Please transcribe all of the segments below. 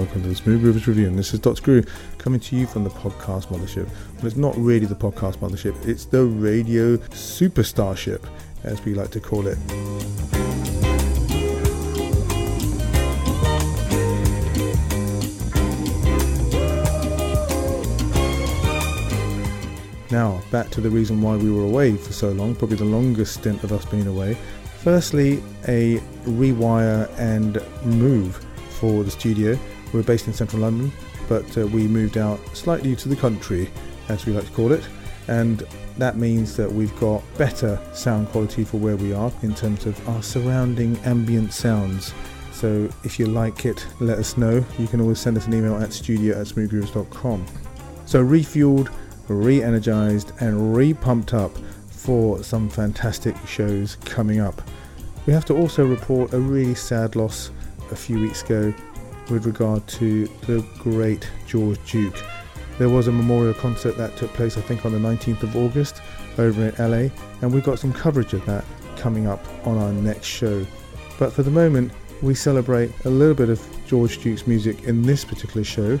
welcome to the Smooth Groovers Review, and this is Dr. Screw coming to you from the podcast mothership. But it's not really the podcast mothership, it's the radio superstarship, as we like to call it. Now, back to the reason why we were away for so long, probably the longest stint of us being away. Firstly, a rewire and move for the studio. We're based in central London, but uh, we moved out slightly to the country, as we like to call it, and that means that we've got better sound quality for where we are in terms of our surrounding ambient sounds. So if you like it, let us know. You can always send us an email at studio at smoothgrooves.com. So refueled, re-energized and re-pumped up for some fantastic shows coming up. We have to also report a really sad loss a few weeks ago with regard to the great George Duke. There was a memorial concert that took place, I think, on the 19th of August over in LA, and we've got some coverage of that coming up on our next show. But for the moment, we celebrate a little bit of George Duke's music in this particular show.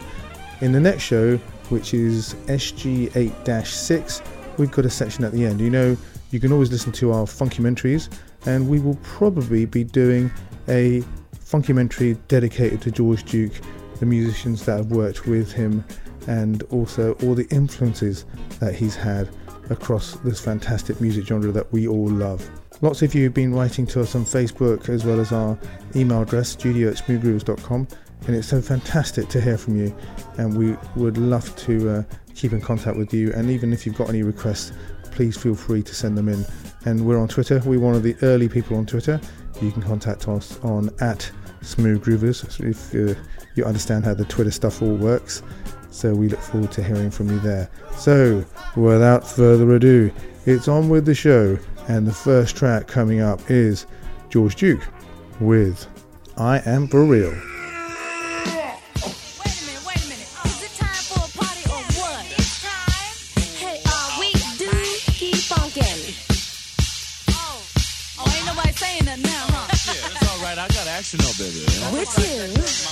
In the next show, which is SG8 6, we've got a section at the end. You know, you can always listen to our Funkymentaries, and we will probably be doing a Funkymentary dedicated to George Duke, the musicians that have worked with him, and also all the influences that he's had across this fantastic music genre that we all love. Lots of you have been writing to us on Facebook as well as our email address, studio at smoothgrooves.com, and it's so fantastic to hear from you. And we would love to uh, keep in contact with you. And even if you've got any requests, please feel free to send them in. And we're on Twitter, we're one of the early people on Twitter. You can contact us on at Smooth Groovers if uh, you understand how the Twitter stuff all works. So we look forward to hearing from you there. So, without further ado, it's on with the show. And the first track coming up is George Duke with I Am For Real. Wait a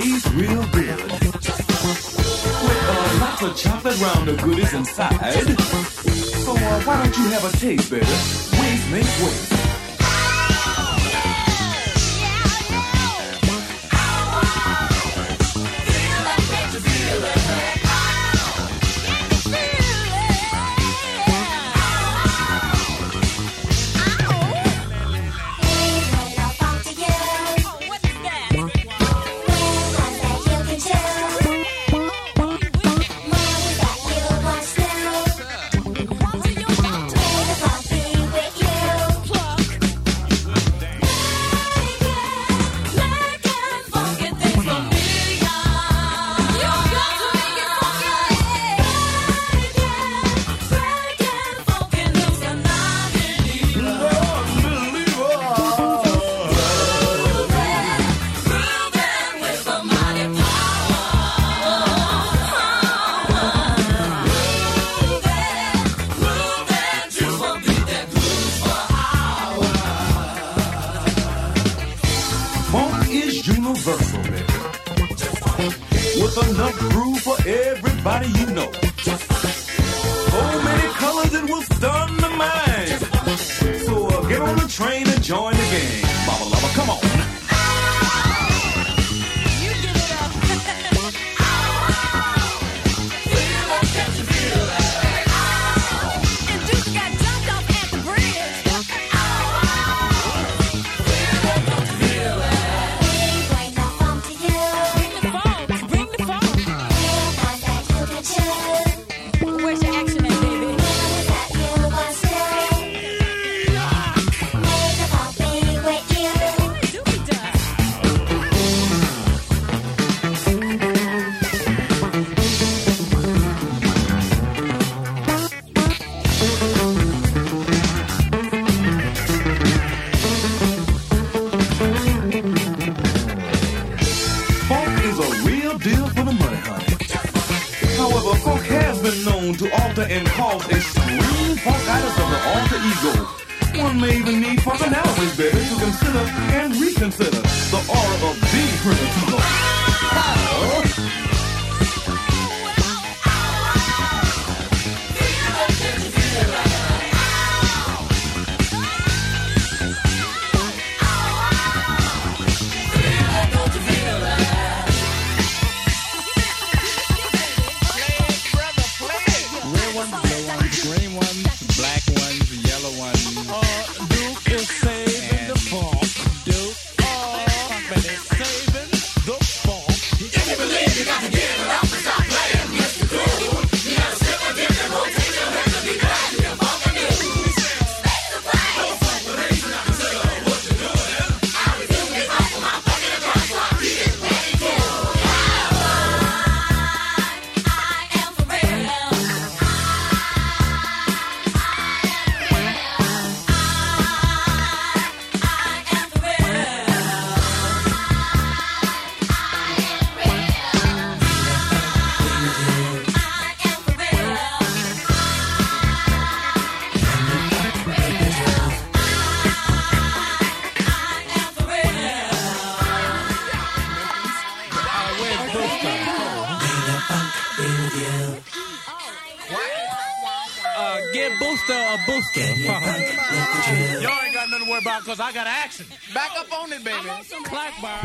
taste real good. With lots of chocolate round the goodies inside. So uh, why don't you have a taste, baby? Everybody you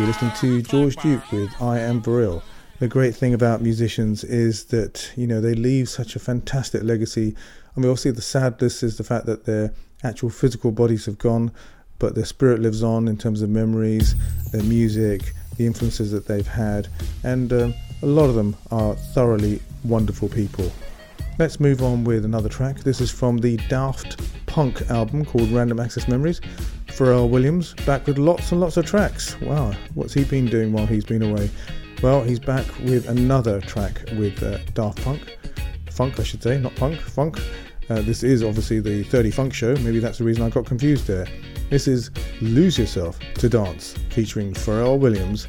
You're listening to George Duke with I Am For Real. The great thing about musicians is that, you know, they leave such a fantastic legacy. I mean, obviously, the sadness is the fact that their actual physical bodies have gone, but their spirit lives on in terms of memories, their music, the influences that they've had, and um, a lot of them are thoroughly wonderful people. Let's move on with another track. This is from the Daft Punk album called Random Access Memories. Pharrell Williams back with lots and lots of tracks. Wow, what's he been doing while he's been away? Well, he's back with another track with uh, Daft Punk. Funk, I should say, not punk, funk. Uh, this is obviously the 30 Funk Show. Maybe that's the reason I got confused there. This is Lose Yourself to Dance featuring Pharrell Williams,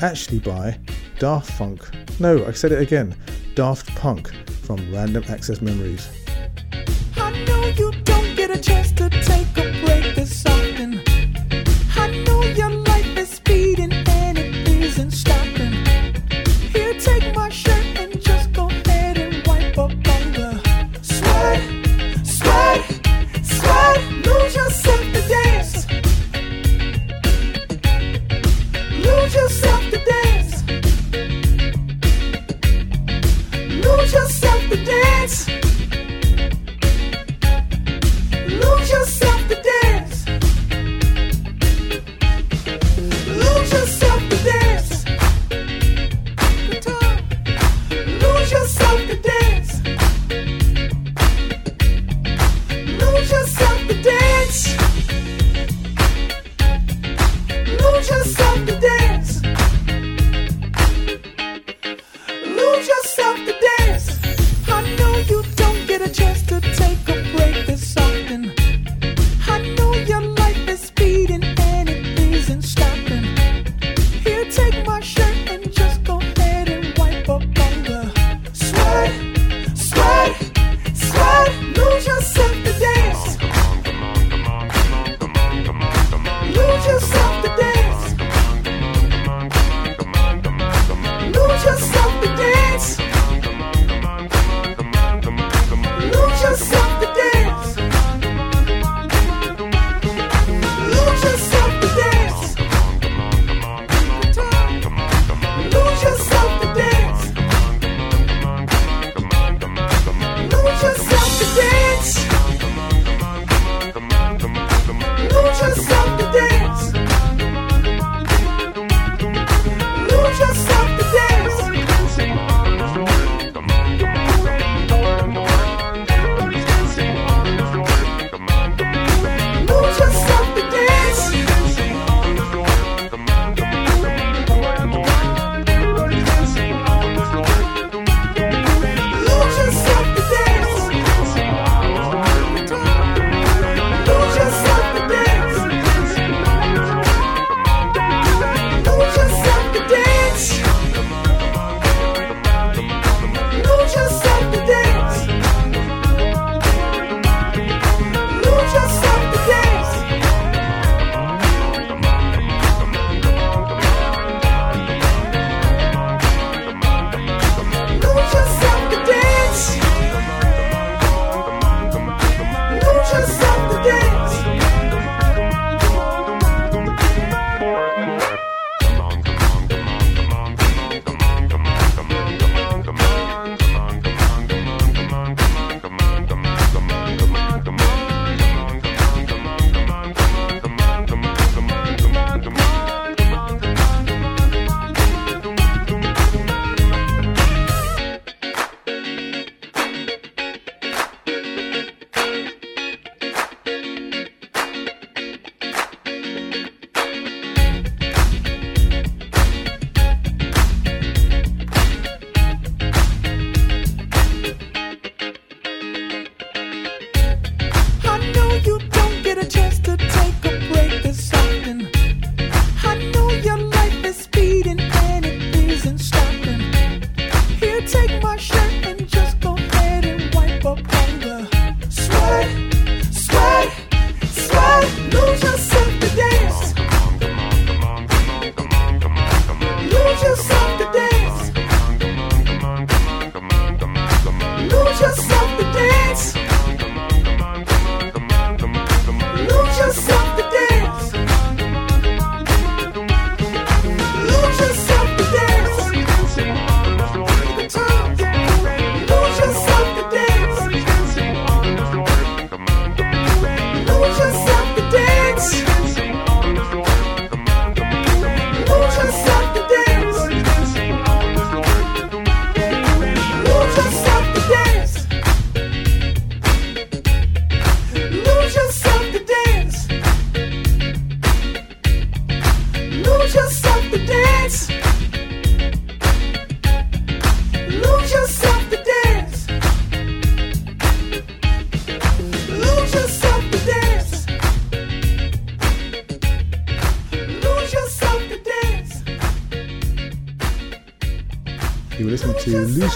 actually by Daft Punk. No, I said it again. Daft Punk from Random Access Memories.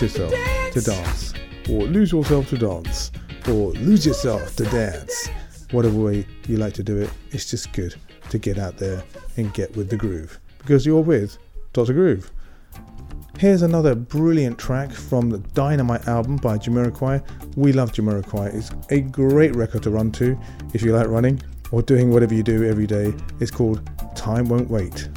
Lose Yourself to Dance, or Lose Yourself to Dance, or Lose Yourself to Dance. Whatever way you like to do it, it's just good to get out there and get with the groove. Because you're with Dr. Groove. Here's another brilliant track from the Dynamite album by Jamiroquai. We love Jamiroquai. It's a great record to run to if you like running or doing whatever you do every day. It's called Time Won't Wait.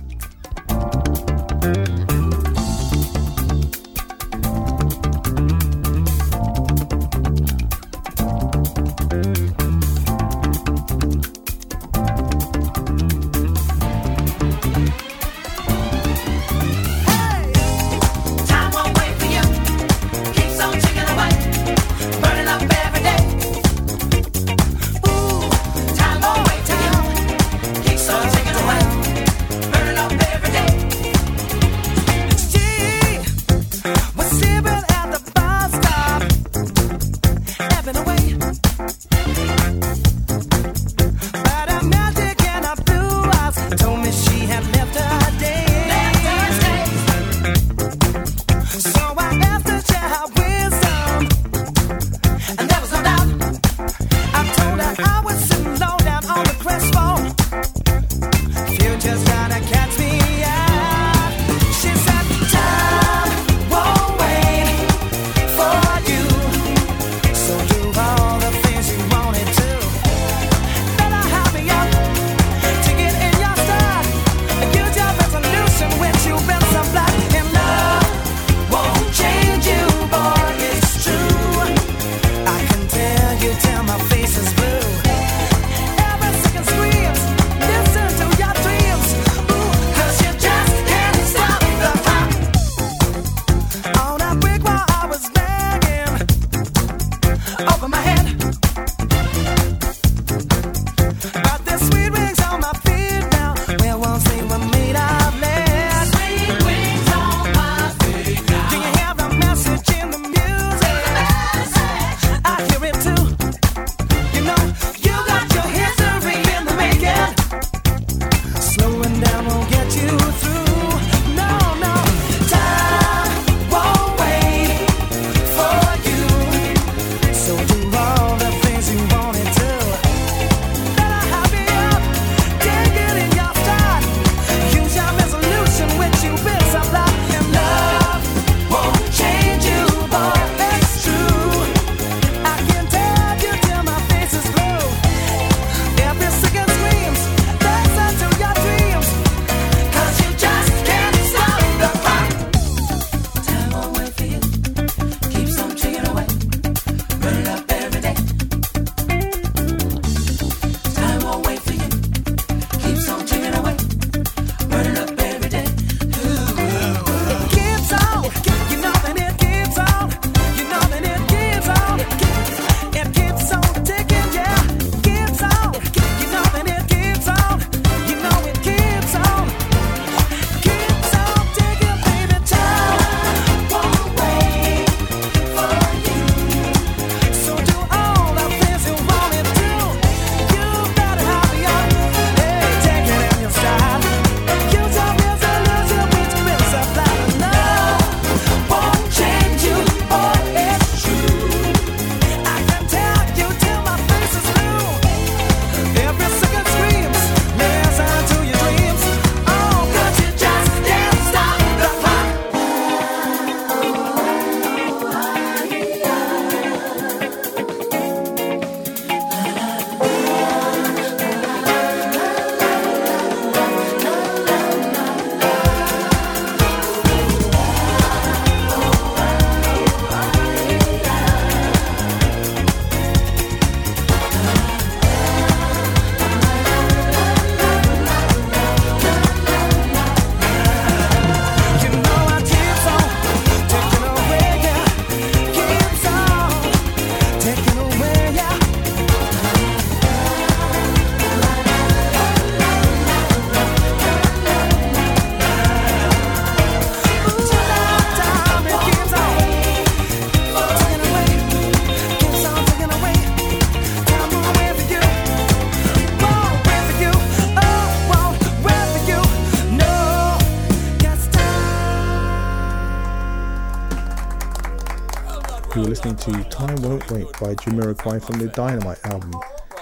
By Jamiroquai from the Dynamite album.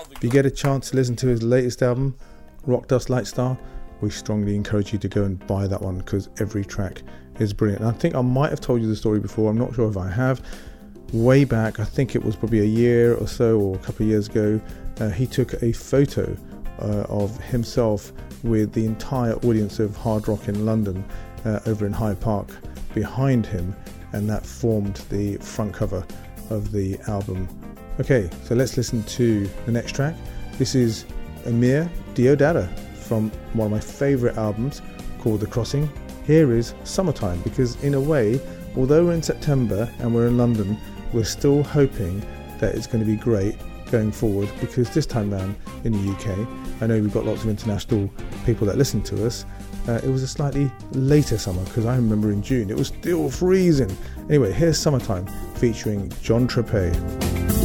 If you get a chance to listen to his latest album, Rock Dust Light Star, we strongly encourage you to go and buy that one because every track is brilliant. And I think I might have told you the story before, I'm not sure if I have. Way back, I think it was probably a year or so, or a couple of years ago, uh, he took a photo uh, of himself with the entire audience of Hard Rock in London uh, over in Hyde Park behind him, and that formed the front cover of the album. Okay, so let's listen to the next track. This is Eumir Deodato from one of my favourite albums called The Crossing. Here is Summertime because, in a way, although we're in September and we're in London, we're still hoping that it's going to be great going forward because this time round in the UK, I know we've got lots of international people that listen to us. Uh, it was a slightly later summer because I remember in June it was still freezing. Anyway, here's Summertime featuring John Tropea.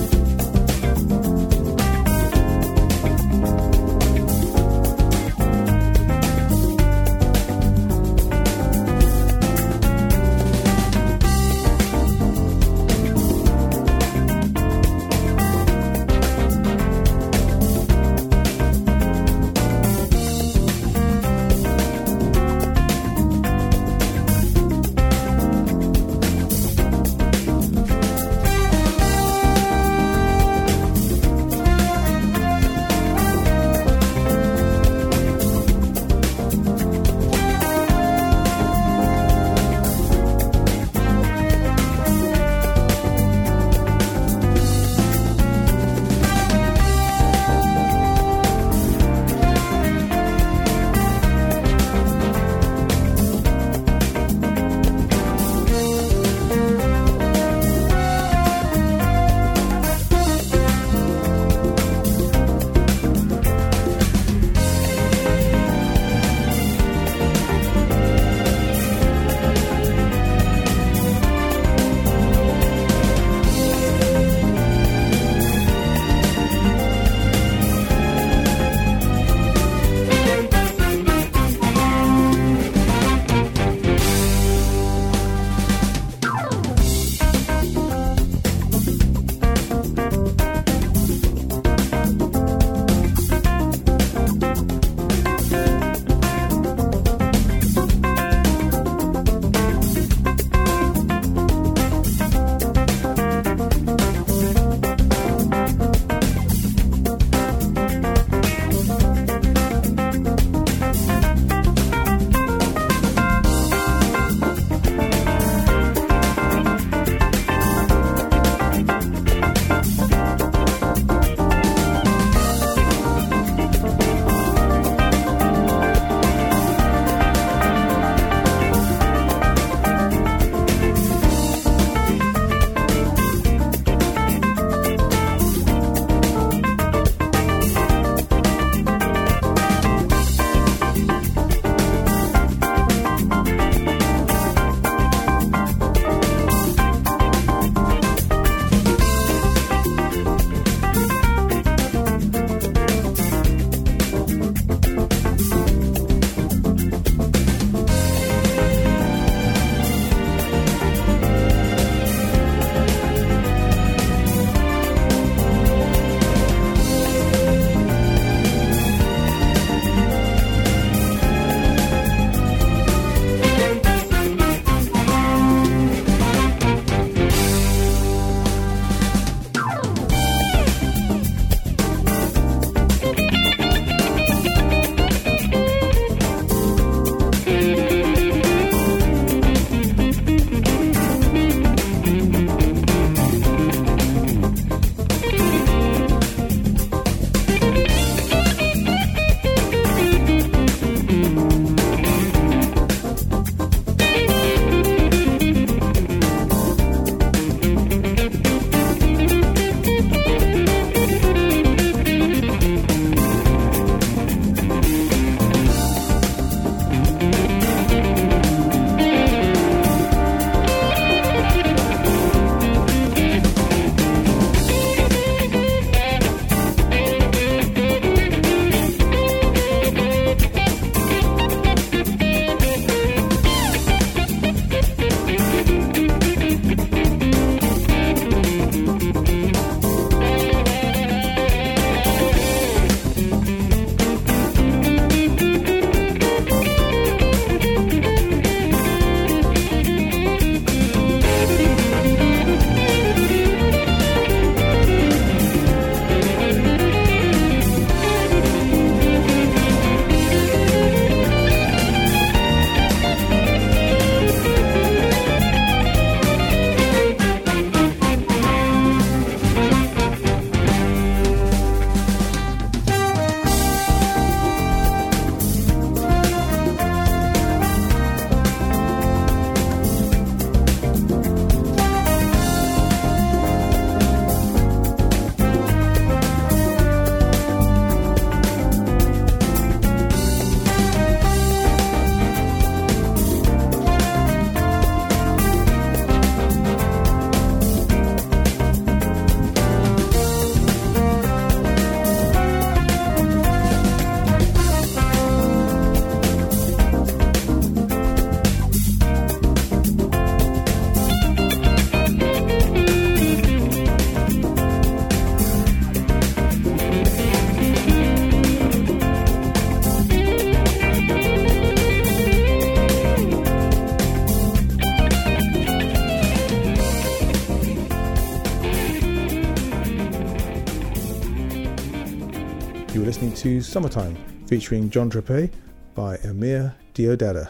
Summertime, featuring John Tropea by Eumir Deodato.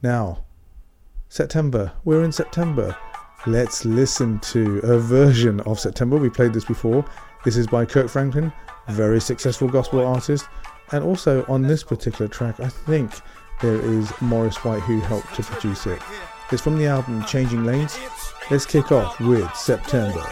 Now, September, we're in September. Let's listen to a version of September. We played this before. This is by Kirk Franklin, very successful gospel artist. And also on this particular track, I think there is Maurice White who helped to produce it. It's from the album Changing Lanes. Let's kick off with September.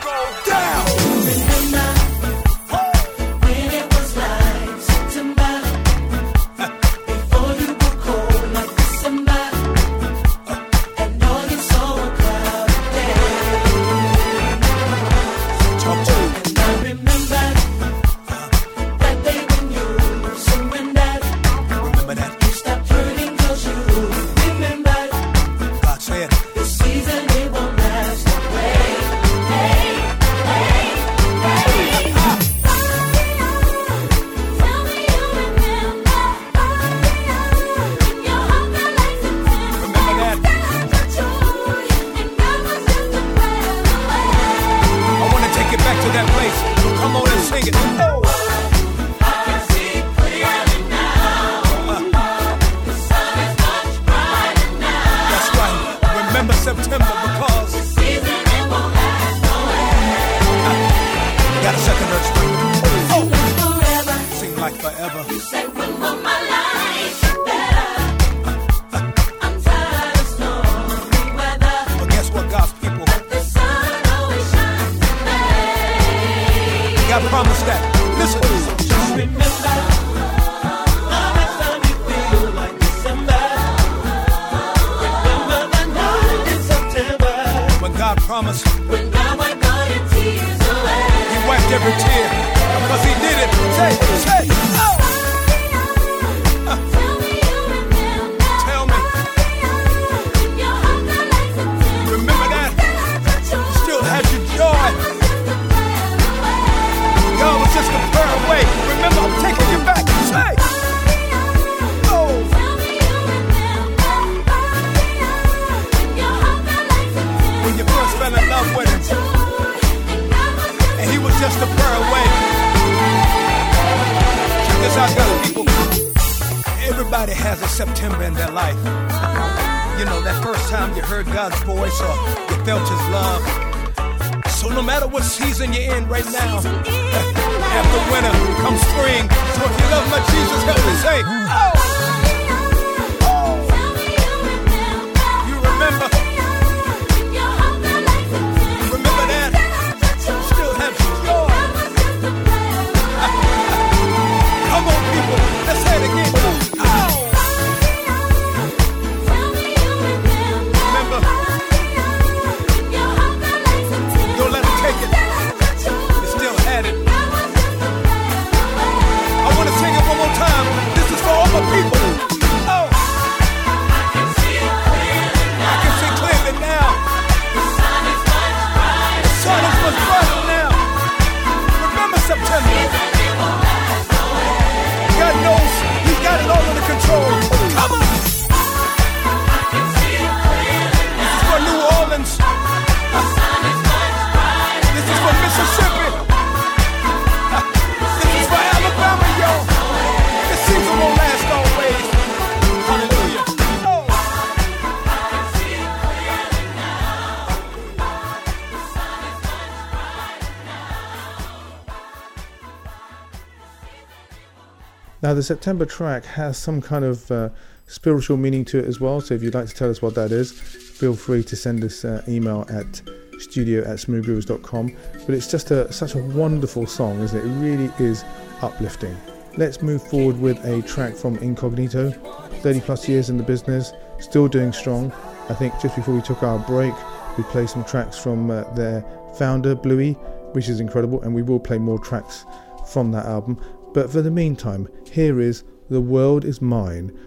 Season you're in right now, after winter comes spring. So if you love my Jesus, help me say, oh, Now, the September track has some kind of uh, spiritual meaning to it as well. So, if you'd like to tell us what that is, feel free to send us uh, email at studio at smoothgrooves.com. But it's just a, such a wonderful song, isn't it? It really is uplifting. Let's move forward with a track from Incognito. 30 plus years in the business, still doing strong. I think just before we took our break, we played some tracks from uh, their founder, Bluey, which is incredible, and we will play more tracks from that album. But for the meantime, here is The World Is Mine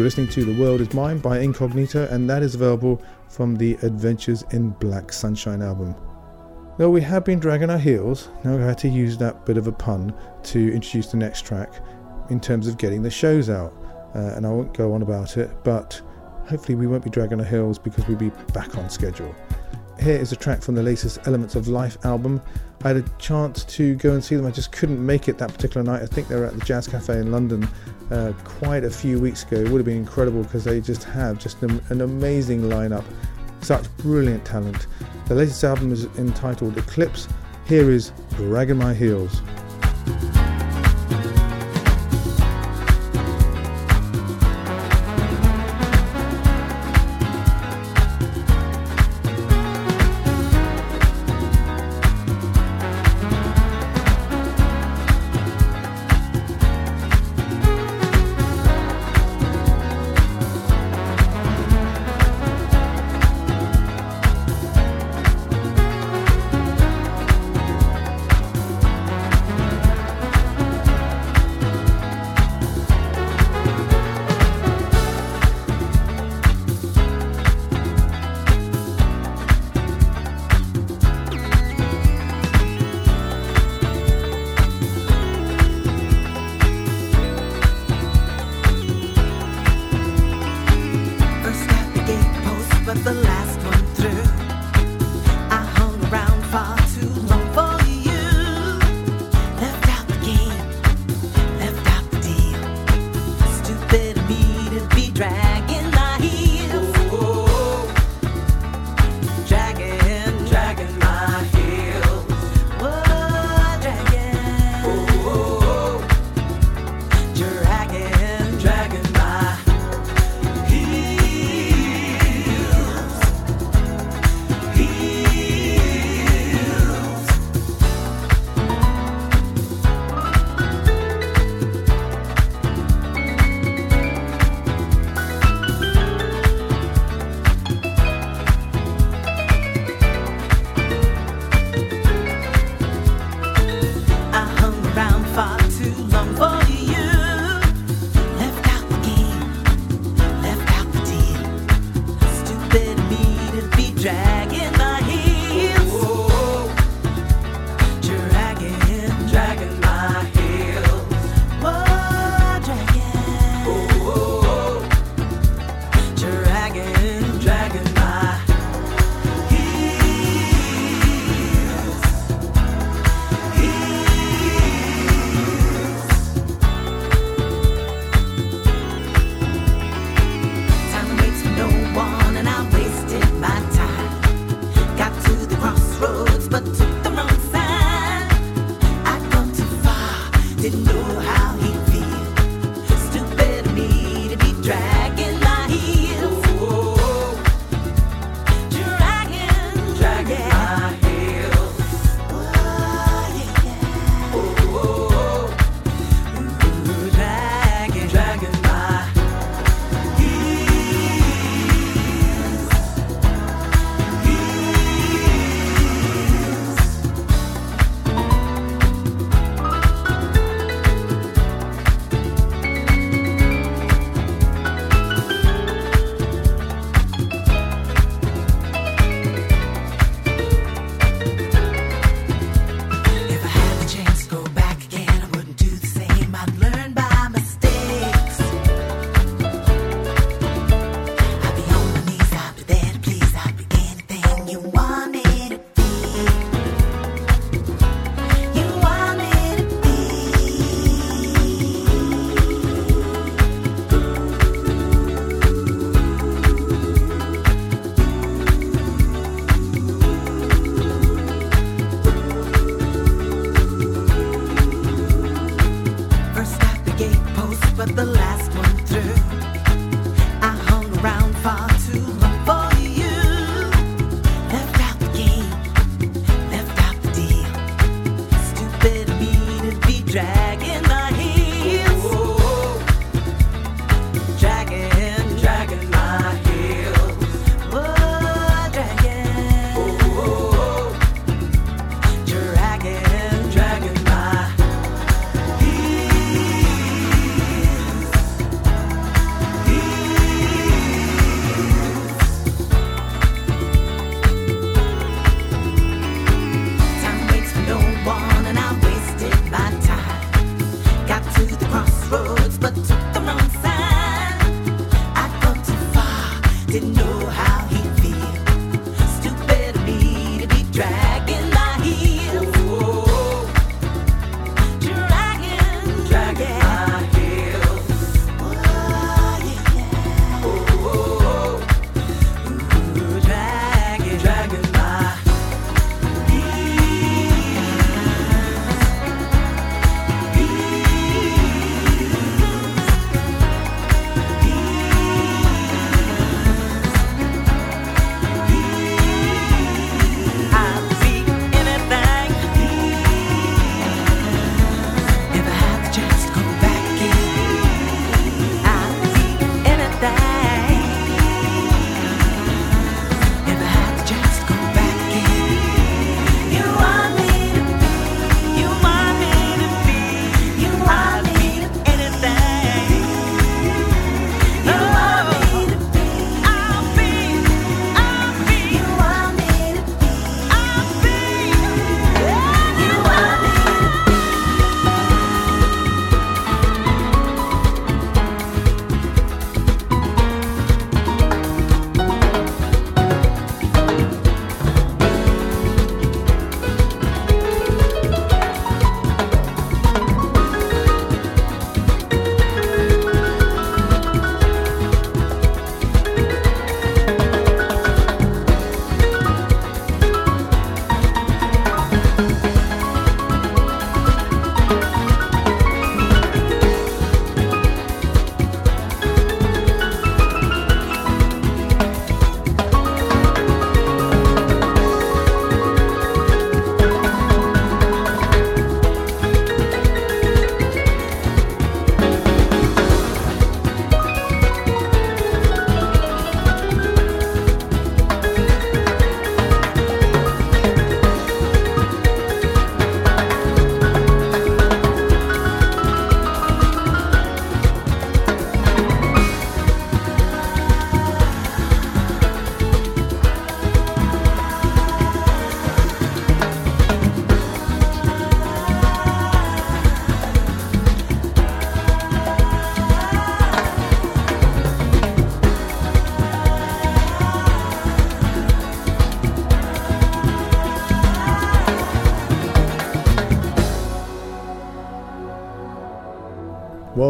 You're listening to The World Is Mine by Incognito, and that is available from the Adventures in Black Sunshine album. Though we have been dragging our heels, now I had to use that bit of a pun to introduce the next track in terms of getting the shows out. Uh, and I won't go on about it, but hopefully we won't be dragging our heels because we'll be back on schedule. Here is a track from the latest Elements of Life album. I had a chance to go and see them. I just couldn't make it that particular night. I think they were at the Jazz Cafe in London uh, quite a few weeks ago. It would have been incredible because they just have just an, an amazing lineup, such brilliant talent. The latest album is entitled Eclipse. Here is Dragging My Heels.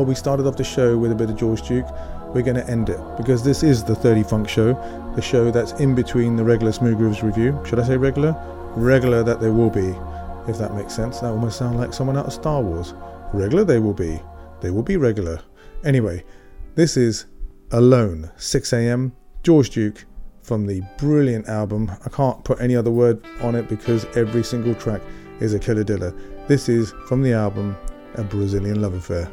While we started off the show with a bit of George Duke, we're going to end it because this is the 30 Funk Show, the show that's in between the regular Smooth Grooves review. Should I say regular? Regular that they will be, if that makes sense. That almost sounds like someone out of Star Wars. Regular they will be. They will be regular. Anyway, this is Alone, 6 a.m. George Duke from the brilliant album. I can't put any other word on it because every single track is a killer diller. This is from the album A Brazilian Love Affair.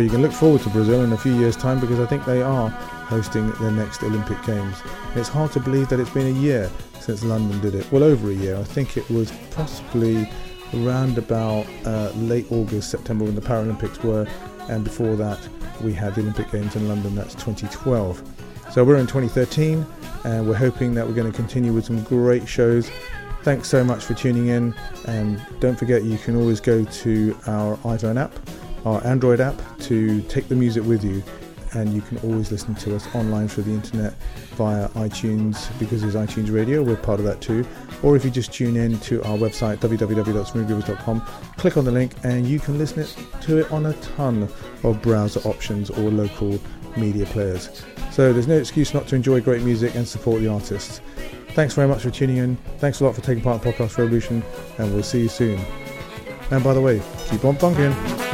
You can look forward to Brazil in a few years' time because I think they are hosting their next Olympic Games. It's hard to believe that it's been a year since London did it. Well, over a year. I think it was possibly around about uh, late August, September when the Paralympics were, and before that we had the Olympic Games in London. That's 2012. So we're in 2013, and we're hoping that we're going to continue with some great shows. Thanks so much for tuning in, and don't forget you can always go to our iPhone app, our Android app, to take the music with you and you can always listen to us online through the internet via iTunes because there's iTunes Radio, we're part of that too. Or if you just tune in to our website www.smoothgroovers.com, click on the link and you can listen to it on a ton of browser options or local media players. So there's no excuse not to enjoy great music and support the artists. Thanks very much for tuning in. Thanks a lot for taking part in Podcast Revolution, and we'll see you soon. And by the way, keep on funking.